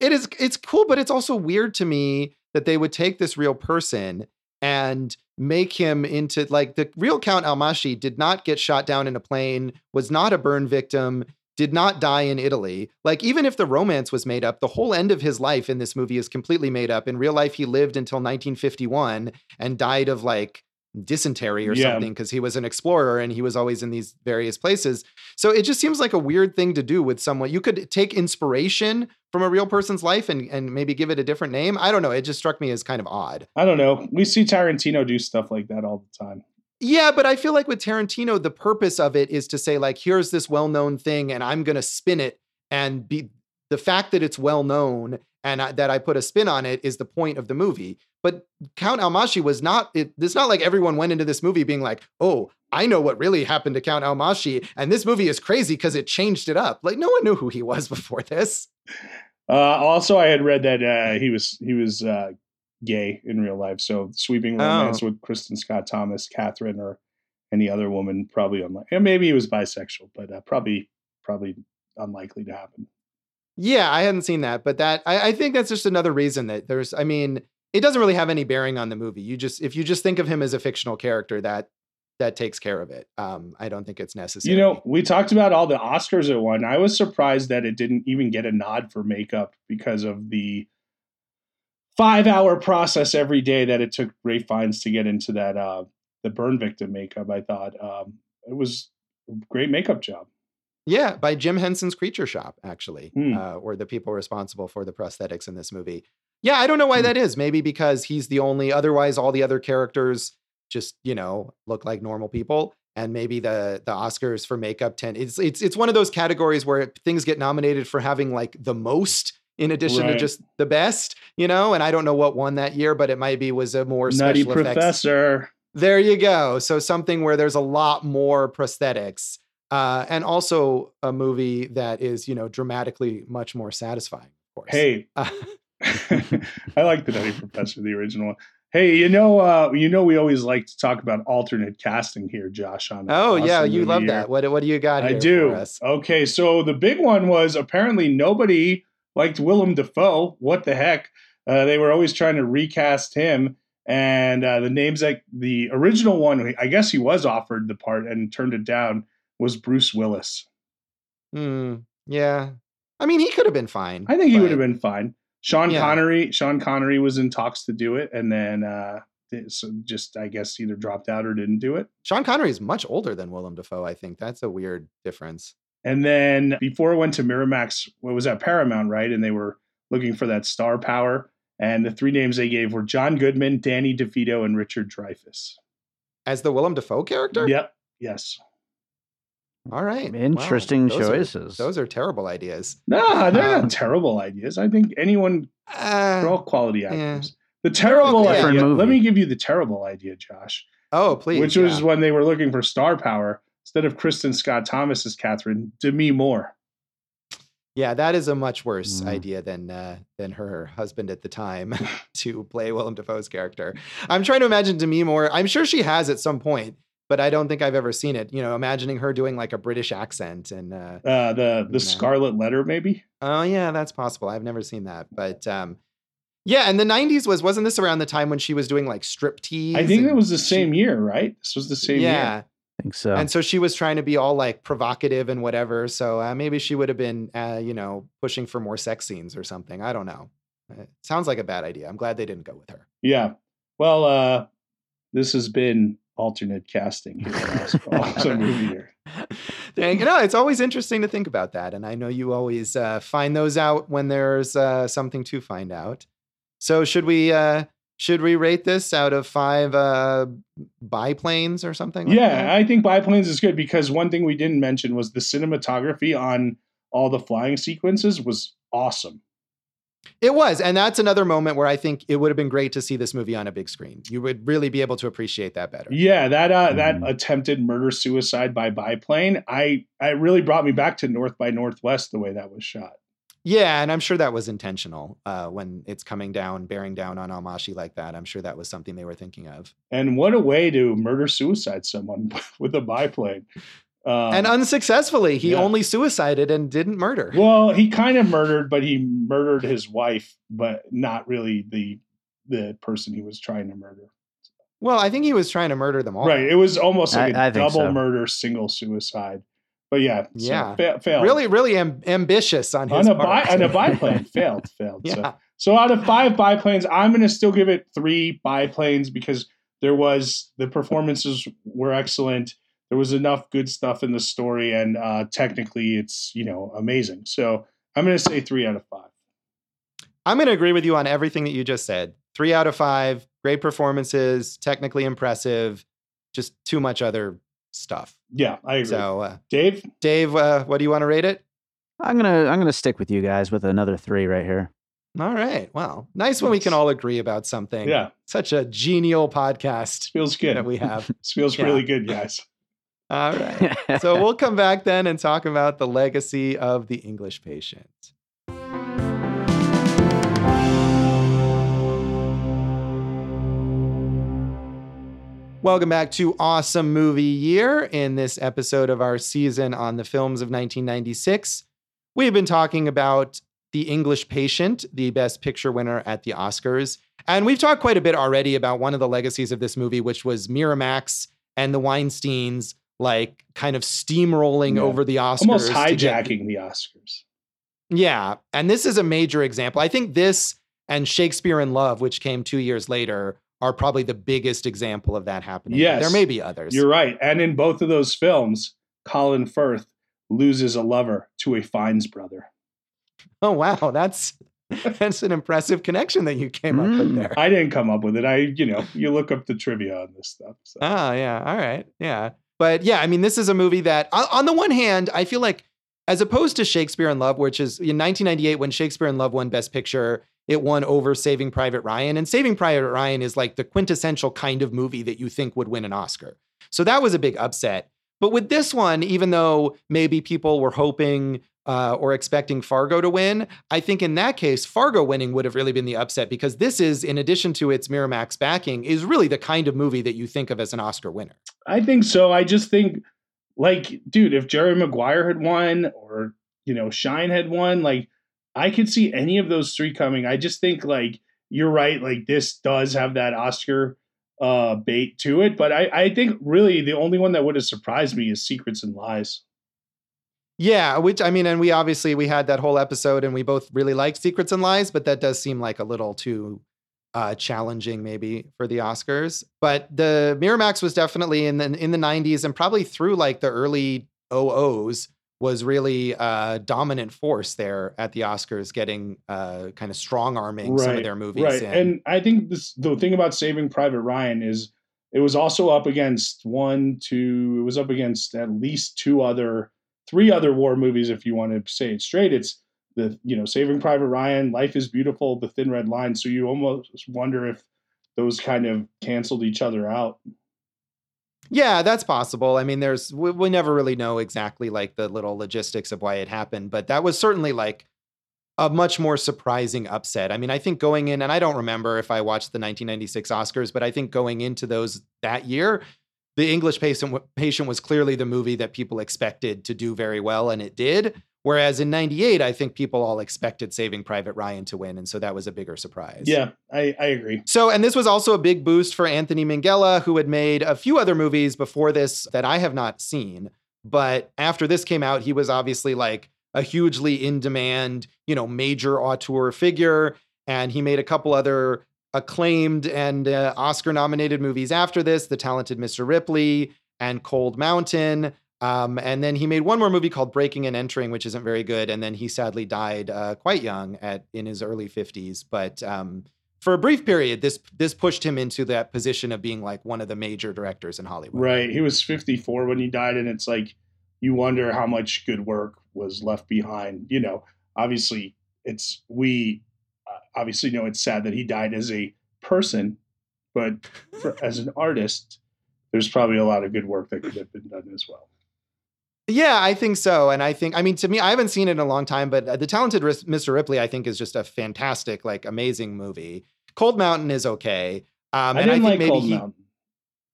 It is. It's cool, but it's also weird to me that they would take this real person and make him into like the real Count Almásy did not get shot down in a plane, was not a burn victim, did not die in Italy. Like, even if the romance was made up, the whole end of his life in this movie is completely made up. In real life, he lived until 1951 and died of like dysentery or yeah. something because he was an explorer and he was always in these various places. So it just seems like a weird thing to do with someone. You could take inspiration from a real person's life and, and maybe give it a different name. I don't know. It just struck me as kind of odd. I don't know. We see Tarantino do stuff like that all the time. Yeah, but I feel like with Tarantino, the purpose of it is to say, like, here's this well known thing and I'm going to spin it and be the fact that it's well known and I, that I put a spin on it is the point of the movie. But Count Almásy was not. It, it's not like everyone went into this movie being like, "Oh, I know what really happened to Count Almásy, and this movie is crazy because it changed it up." Like no one knew who he was before this. Uh, also, I had read that uh, he was he was uh, gay in real life. So sweeping romance oh. with Kristin Scott Thomas, Catherine, or any other woman probably unlikely. And maybe he was bisexual, but uh, probably probably unlikely to happen. Yeah, I hadn't seen that, but that I, I think that's just another reason that there's. I mean, it doesn't really have any bearing on the movie. You just if you just think of him as a fictional character, that that takes care of it. Um, I don't think it's necessary. You know, we talked about all the Oscars it won. I was surprised that it didn't even get a nod for makeup because of the five hour process every day that it took Ralph Fiennes to get into that uh, the burn victim makeup. I thought um, it was a great makeup job. Yeah, by Jim Henson's Creature Shop, actually, mm. uh, were the people responsible for the prosthetics in this movie. Yeah, I don't know why mm. that is. Maybe because he's the only, otherwise, all the other characters just, you know, look like normal people. And maybe the the Oscars for makeup tend it's it's it's one of those categories where things get nominated for having like the most in addition right. to just the best, you know. And I don't know what won that year, but it might be was a more Nutty special Professor. Effects. There you go. So something where there's a lot more prosthetics uh, and also a movie that is, you know, dramatically much more satisfying. Of course. Hey, uh, I like the Nutty Professor, the original one. Hey, you know, uh, you know, we always like to talk about alternate casting here, Josh. On oh awesome yeah, you love that. What what do you got? I do. Okay, so the big one was apparently nobody liked Willem Dafoe. What the heck? Uh, they were always trying to recast him, and uh, the names that the original one, I guess he was offered the part and turned it down was Bruce Willis. Hmm. Yeah. I mean, he could have been fine. I think he would have been fine. Sean yeah. Connery. Sean Connery was in talks to do it, and then uh, so just I guess either dropped out or didn't do it. Sean Connery is much older than Willem Dafoe. I think that's a weird difference. And then before it went to Miramax, what was that Paramount, right? And they were looking for that star power. And the three names they gave were John Goodman, Danny DeVito, and Richard Dreyfuss. As the Willem Dafoe character? Yep. Yes. All right. Interesting wow. those choices. Are, those are terrible ideas. No, they're um, not terrible ideas. I think anyone, uh, they're all quality actors. Yeah. The terrible idea, let me give you the terrible idea, Josh. Oh, please. Which yeah. was when they were looking for star power. Instead of Kristin Scott Thomas as Catherine, Demi Moore. Yeah, that is a much worse mm. idea than uh, than her husband at the time to play Willem Dafoe's character. I'm trying to imagine Demi Moore. I'm sure she has at some point but I don't think I've ever seen it. You know, imagining her doing like a British accent and uh, uh the the Scarlet Letter, maybe. Oh yeah, that's possible. I've never seen that, but um, yeah. And the '90s was wasn't this around the time when she was doing like striptease? I think it was the same she, year, right? This was the same yeah. year. I think so. And so she was trying to be all like provocative and whatever. So uh, maybe she would have been, uh, you know, pushing for more sex scenes or something. I don't know. It sounds like a bad idea. I'm glad they didn't go with her. Yeah. Well, uh, this has been alternate casting here awesome movie here. Dang, you know, it's always interesting to think about that, and I know you always uh, find those out when there's uh, something to find out. So should we uh, should we rate this out of five uh, biplanes or something? Like yeah, that? I think biplanes is good because one thing we didn't mention was the cinematography on all the flying sequences was awesome. It was, and that's another moment where I think it would have been great to see this movie on a big screen. You would really be able to appreciate that better. Yeah, that uh, mm-hmm. that attempted murder suicide by biplane, I I really brought me back to North by Northwest the way that was shot. Yeah, and I'm sure that was intentional uh, when it's coming down, bearing down on Almásy like that. I'm sure that was something they were thinking of. And what a way to murder suicide someone with a biplane. Um, and unsuccessfully, he yeah. only suicided and didn't murder. Well, he kind of murdered, but he murdered his wife, but not really the the person he was trying to murder. Well, I think he was trying to murder them all. Right. It was almost like a I- I think double so. murder, single suicide. But yeah, so Yeah. fa- failed. Really, really am- ambitious on his on a bi- part. on a biplane, failed, failed. So. So out of five biplanes, I'm going to still give it three biplanes because there was the performances were excellent. There was enough good stuff in the story, and uh, technically, it's you know amazing. So I'm going to say three out of five. I'm going to agree with you on everything that you just said. Three out of five, great performances, technically impressive, just too much other stuff. Yeah, I agree. So, uh, Dave, Dave, uh, what do you want to rate it? I'm gonna I'm gonna stick with you guys with another three right here. All right. Well, nice when we can all agree about something. yeah, Such a genial podcast feels good. that we have. This feels Yeah. really good, guys. All right. So we'll come back then and talk about the legacy of the English patient. Welcome back to Awesome Movie Year. In this episode of our season on the films of 1996, we've been talking about The English Patient, the Best Picture winner at the Oscars. And we've talked quite a bit already about one of the legacies of this movie, which was Miramax and the Weinsteins, like kind of steamrolling Yeah. over the Oscars. Almost to get- hijacking the Oscars. yeah. And this is a major example. I think this and Shakespeare in Love, which came two years later, are probably the biggest example of that happening. Yes. There may be others. You're right. And in both of those films, Colin Firth loses a lover to a Fiennes brother. oh, wow. That's. That's an impressive connection that you came up with Mm. there. I didn't come up with it. I, you know, you look up the trivia on this stuff. So. Oh, yeah. All right. Yeah. But yeah, I mean, this is a movie that, on- on the one hand, I feel like, as opposed to Shakespeare in Love, which is in 1998 when Shakespeare in Love won Best Picture, it won over Saving Private Ryan. And Saving Private Ryan is like the quintessential kind of movie that you think would win an Oscar. So that was a big upset. But with this one, even though maybe people were hoping uh, or expecting Fargo to win, I think in that case, Fargo winning would have really been the upset because this is, in addition to its Miramax backing, is really the kind of movie that you think of as an Oscar winner. I think so. I just think, like, dude, if Jerry Maguire had won or, you know, Shine had won, like, I could see any of those three coming. I just think, like, you're right. Like, this does have that Oscar uh bait to it. But I, I think really the only one that would have surprised me is Secrets and Lies. Yeah, which I mean, and we obviously we had that whole episode, and we both really liked Secrets and Lies, but that does seem like a little too uh, challenging, maybe for the Oscars. But the Miramax was definitely in the in the '90s and probably through like the early 00s was really a dominant force there at the Oscars, getting uh, kind of strong arming some of their movies. Right. in. And I think this the thing about Saving Private Ryan is it was also up against one, two, it was up against at least two other, three other war movies, if you want to say it straight. It's the, you know, Saving Private Ryan, Life is Beautiful, The Thin Red Line. So you almost wonder if those kind of canceled each other out. Yeah, that's possible. I mean, there's we, we never really know exactly like the little logistics of why it happened, but that was certainly like a much more surprising upset. I mean, I think going in, and I don't remember if I watched the 1996 Oscars, but I think going into those that year, the English patient patient was clearly the movie that people expected to do very well, and it did. Whereas in '98, I think people all expected Saving Private Ryan to win, and so that was a bigger surprise. Yeah, I, I agree. So, and this was also a big boost for Anthony Minghella, who had made a few other movies before this that I have not seen. But after this came out, he was obviously like a hugely in demand, you know, major auteur figure. And he made a couple other acclaimed and uh, Oscar nominated movies after this The Talented Mr. Ripley and Cold Mountain. Um, and then he made one more movie called Breaking and Entering, which isn't very good. And then he sadly died uh, quite young at in his early 50s. But um, for a brief period, this this pushed him into that position of being like one of the major directors in Hollywood. Right. He was 54 when he died, and it's like you wonder how much good work was left behind. You know, obviously, it's we uh, obviously know it's sad that he died as a person, but for, as an artist, there's probably a lot of good work that could have been done as well. Yeah, I think so. And I think, I mean, to me, I haven't seen it in a long time, but uh, The Talented Mr. Ripley, I think, is just a fantastic, like, amazing movie. Cold Mountain is okay. Um, I didn't I like Cold he, Mountain.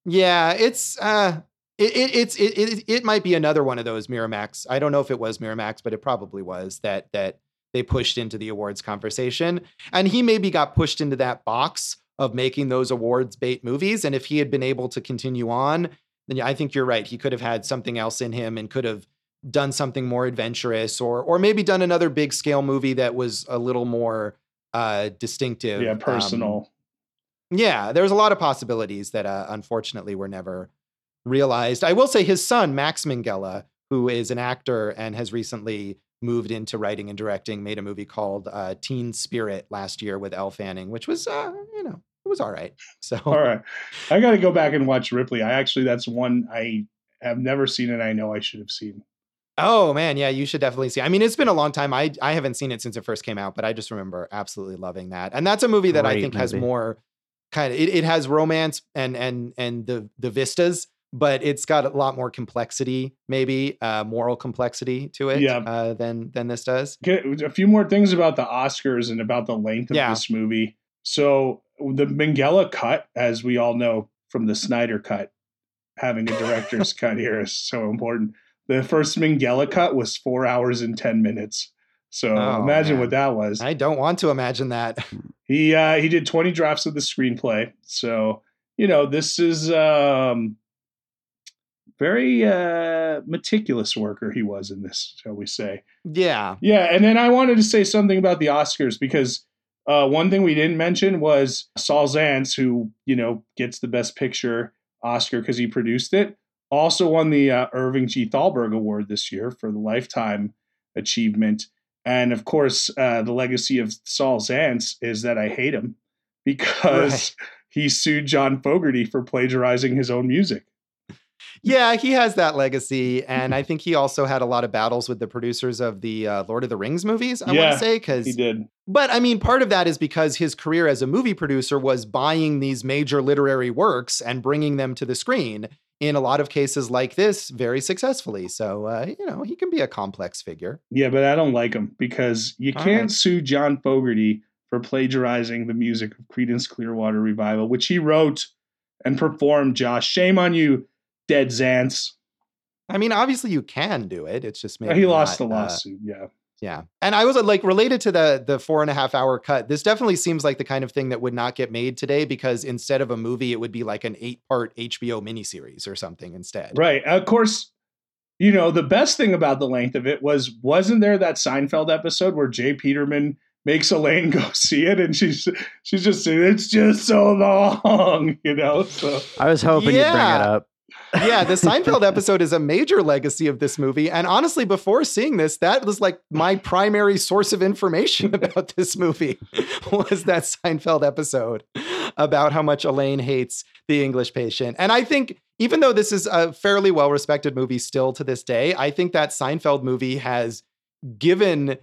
Yeah, it's uh, it, it, it's it, it it might be another one of those Miramax. I don't know if it was Miramax, but it probably was that that they pushed into the awards conversation, and he maybe got pushed into that box of making those awards bait movies. And if he had been able to continue on, then I think you're right. He could have had something else in him and could have done something more adventurous, or or maybe done another big scale movie that was a little more uh, distinctive. Yeah, personal. Um, yeah, there's a lot of possibilities that uh, unfortunately were never realized. I will say his son, Max Minghella, who is an actor and has recently moved into writing and directing, made a movie called uh, Teen Spirit last year with Elle Fanning, which was, uh, you know, it was all right. So, all right, I got to go back and watch Ripley. I actually, that's one I have never seen, and I know I should have seen. Oh man, yeah, you should definitely see. I mean, it's been a long time. I I haven't seen it since it first came out, but I just remember absolutely loving that. And that's a movie that Great I think movie. has more kind of it, it has romance and and and the the vistas, but it's got a lot more complexity, maybe uh, moral complexity to it, yeah. uh, than than this does. Okay, a few more things about the Oscars and about the length of yeah. this movie. So the Minghella cut, as we all know from the Snyder cut, having a director's cut here is so important the first Minghella cut was four hours and ten minutes. So oh, imagine man. what that was. I don't want to imagine that. He uh, he did twenty drafts of the screenplay. So you know this is um, very uh, meticulous worker he was in this, shall we say? Yeah, yeah. And then I wanted to say something about the Oscars because uh, one thing we didn't mention was Saul Zaentz, who you know gets the Best Picture Oscar because he produced it also won the uh, Irving G. Thalberg Award this year for the Lifetime Achievement. And of course, uh, the legacy of Saul Zaentz is that I hate him because right. he sued John Fogerty for plagiarizing his own music. Yeah, he has that legacy, and I think he also had a lot of battles with the producers of the uh, Lord of the Rings movies. I yeah, want to say because he did. But I mean, part of that is because his career as a movie producer was buying these major literary works and bringing them to the screen in a lot of cases like this very successfully. So, uh, you know, he can be a complex figure. Yeah, but I don't like him because you All can't right. sue John Fogerty for plagiarizing the music of Creedence Clearwater Revival, which he wrote and performed, Josh. Shame on you, Dead Zaentz. I mean, obviously you can do it. It's just maybe he lost not, the uh, lawsuit. Uh, yeah. Yeah. And I was uh, like related to the the four and a half hour cut. This definitely seems like the kind of thing that would not get made today because instead of a movie, it would be like an eight part HBO miniseries or something instead. Right. Of course, you know, the best thing about the length of it was wasn't there that Seinfeld episode where J. Peterman makes Elaine go see it and she's she's just saying it's just so long, you know. So I was hoping yeah. you'd bring it up yeah, the Seinfeld episode is a major legacy of this movie. And honestly, before seeing this, that was like my primary source of information about this movie was that Seinfeld episode about how much Elaine hates the English patient. And I think even though this is a fairly well respected movie still to this day, I think that Seinfeld movie has given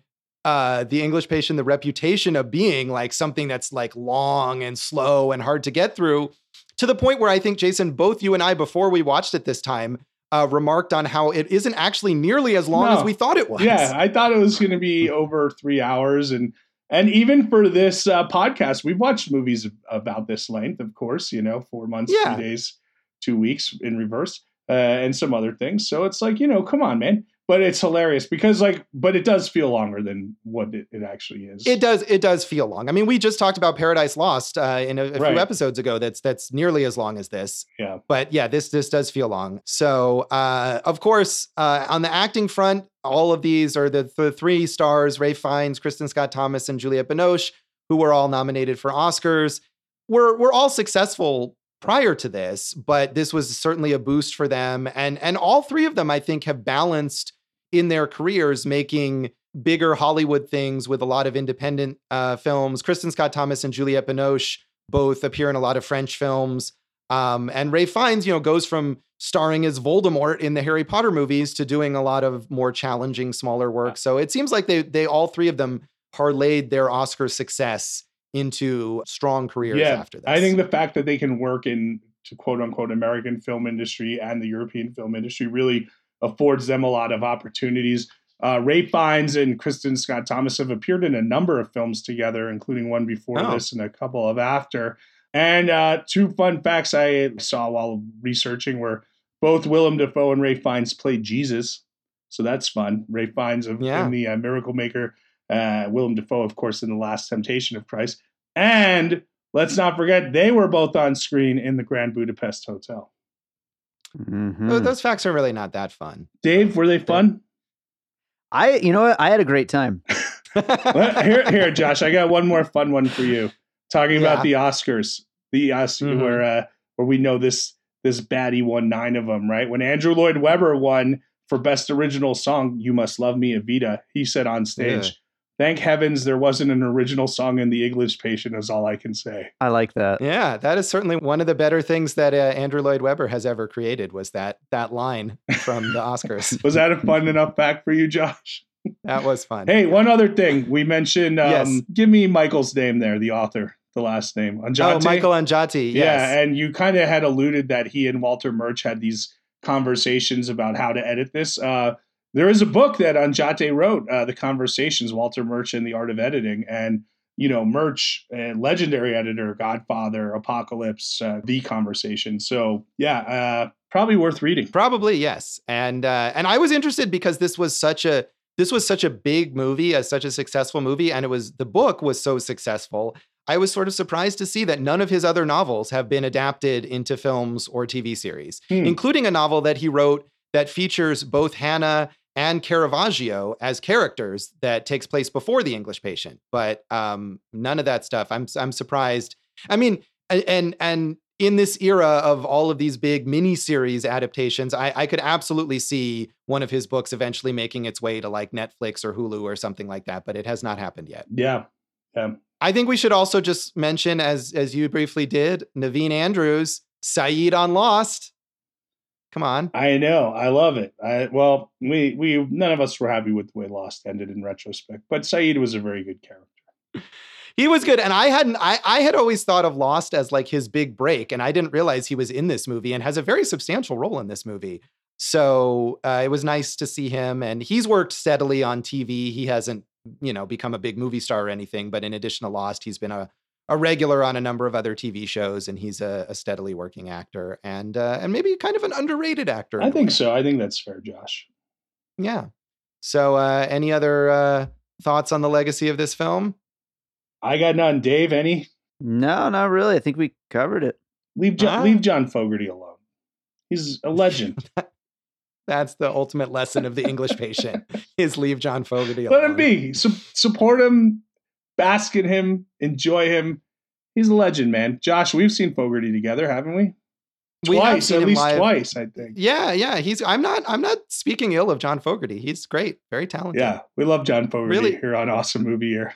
uh, the English patient the reputation of being like something that's like long and slow and hard to get through to the point where I think, Jason, both you and I, before we watched it this time, uh, remarked on how it isn't actually nearly as long no. as we thought it was. Yeah, I thought it was going to be over three hours, and and even for this uh, podcast, we've watched movies about this length, of course. You know, four months, yeah. three days, two weeks in reverse, uh, and some other things. So it's like, you know, come on, man but it's hilarious because like but it does feel longer than what it, it, actually is. It does it does feel long. I mean we just talked about paradise lost uh, in a, a right. few episodes ago that's that's nearly as long as this. Yeah. But yeah this this does feel long. So uh, of course uh, on the acting front all of these are the, the three stars ralph Fiennes kristin scott thomas and juliette binoche who were all nominated for oscars were were all successful prior to this, but this was certainly a boost for them. And and all three of them, I think, have balanced in their careers making bigger Hollywood things with a lot of independent uh, films. Kristin Scott Thomas and Juliette Binoche both appear in a lot of French films. Um, and Ralph Fiennes, you know, goes from starring as Voldemort in the Harry Potter movies to doing a lot of more challenging, smaller work. So it seems like they they all three of them parlayed their Oscar success into strong careers yeah, after that. I think the fact that they can work in to quote unquote American film industry and the European film industry really affords them a lot of opportunities. Uh, Ralph Fiennes and Kristin Scott Thomas have appeared in a number of films together, including one before Oh. this and a couple of after. And uh, two fun facts I saw while researching were both Willem Dafoe and Ralph Fiennes played Jesus, so that's fun. Ralph Fiennes of Yeah. in the uh, Miracle Maker, uh, Willem Dafoe, of course, in the Last Temptation of Christ, and let's not forget they were both on screen in the Grand Budapest Hotel. Mhm. Tho- Those facts are really not that fun. Dave, were they fun? I, you know what? I had a great time. Here, here, Josh, I got one more fun one for you. Talking about the Oscars, the Oscar Mhm. where uh, where we know this this baddie won nine of them, right? When Andrew Lloyd Webber won for best original song, "You Must Love Me, Evita," he said on stage, Yeah. "Thank heavens there wasn't an original song in the English Patient." Is all I can say. I like that. Yeah, that is certainly one of the better things that uh, Andrew Lloyd Webber has ever created was that that line from the Oscars. Was that a fun enough fact for you, Josh? that was fun. Hey, one other thing we mentioned. Um, Yes. Give me Michael's name there, the author, the last name. oh, Michael Ondaatje. Yes. Yeah, and you kind of had alluded that he and Walter Murch had these conversations about how to edit this. Uh, there is a book that Ondaatje wrote, uh, the conversations, Walter Murch and the art of editing, and you know Murch, a legendary editor, Godfather, Apocalypse, uh, the conversation. So yeah, uh, probably worth reading. Probably yes, and uh, and I was interested because this was such a this was such a big movie, as such a successful movie, and it was the book was so successful. I was sort of surprised to see that none of his other novels have been adapted into films or TV series, Hmm. including a novel that he wrote that features both Hannah and Caravaggio as characters that takes place before the English Patient. But um, none of that stuff. I'm I'm surprised. I mean, and and in this era of all of these big miniseries adaptations, I, I could absolutely see one of his books eventually making its way to like Netflix or Hulu or something like that. But it has not happened yet. Yeah, yeah. I think we should also just mention, as as you briefly did, Naveen Andrews, Sayid on Lost. Come on. I know. I love it. I, well, we we none of us were happy with the way Lost ended in retrospect, but Sayid was a very good character. He was good. And I hadn't I, I had always thought of Lost as like his big break, and I didn't realize he was in this movie and has a very substantial role in this movie. So uh, it was nice to see him. And he's worked steadily on TV. He hasn't, you know, become a big movie star or anything, but in addition to Lost, he's been a a regular on a number of other TV shows, and he's a, a steadily working actor and uh, and maybe kind of an underrated actor. I think way. so. I think that's fair, Josh. Yeah. So uh, any other uh, thoughts on the legacy of this film? I got none. Dave, any? No, not really. I think we covered it. Leave John, Ah. leave John Fogerty alone. He's a legend. That's the ultimate lesson of the English patient is leave John Fogerty alone. Let him be. Su- support him, bask in him, enjoy him. He's a legend, man. Josh, we've seen Fogerty together, haven't we? We Twice, seen at least live. twice, I think. Yeah, yeah. He's I'm not I'm not speaking ill of John Fogerty. He's great, very talented. Yeah, we love John Fogerty Really? here on Awesome Movie Year.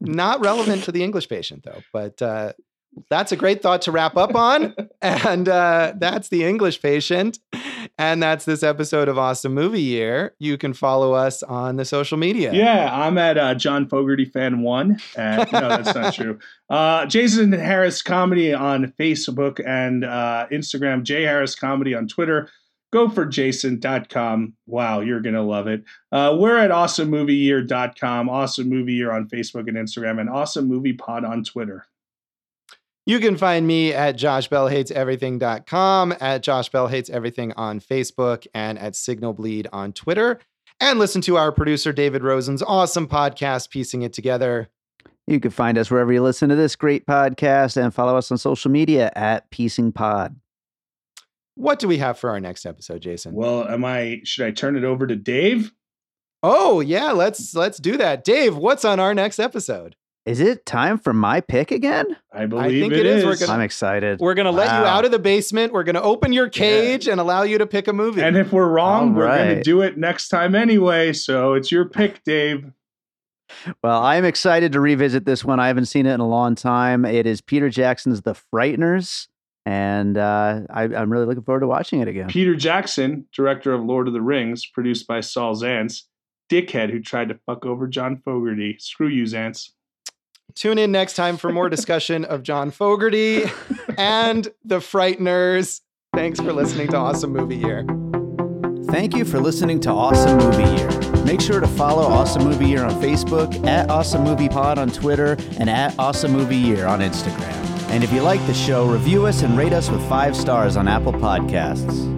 Not relevant to the English patient though, but uh that's a great thought to wrap up on. And uh, that's the English patient. And that's this episode of Awesome Movie Year. You can follow us on the social media. Yeah, I'm at uh, John Fogerty fan one. At, no, that's not true. Uh, Jason Harris Comedy on Facebook and uh, Instagram. J Harris Comedy on Twitter. Go for Jason.com. Wow, you're gonna love it. Uh, we're at awesomemovieyear.com, awesome movie year on Facebook and Instagram, and awesome movie pod on Twitter. You can find me at joshbellhateseverything.com, at Josh Bell Hates on Facebook, and at Signal Bleed on Twitter. And listen to our producer, David Rosen's awesome podcast, Piecing It Together. You can find us wherever you listen to this great podcast and follow us on social media at Piecing Pod. What do we have for our next episode, Jason? Well, am I? Should I turn it over to Dave? oh, yeah, let's let's do that. Dave, what's on our next episode? Is it time for my pick again? I believe think it it is. is. We're gonna- I'm excited. We're going to let you out of the basement. We're going to open your cage and allow you to pick a movie. and if we're wrong, All we're going to do it next time anyway. So it's your pick, Dave. Well, I'm excited to revisit this one. I haven't seen it in a long time. It is Peter Jackson's The Frighteners, and uh, I, I'm really looking forward to watching it again. Peter Jackson, director of Lord of the Rings, produced by Saul Zaentz, dickhead who tried to fuck over John Fogerty. Screw you, Zaentz. Tune in next time for more discussion of John Fogerty and the Frighteners. Thanks for listening to Awesome Movie Year. Thank you for listening to Awesome Movie Year. Make sure to follow Awesome Movie Year on Facebook, at Awesome Movie Pod on Twitter, and at Awesome Movie Year on Instagram. And if you like the show, review us and rate us with five stars on Apple Podcasts.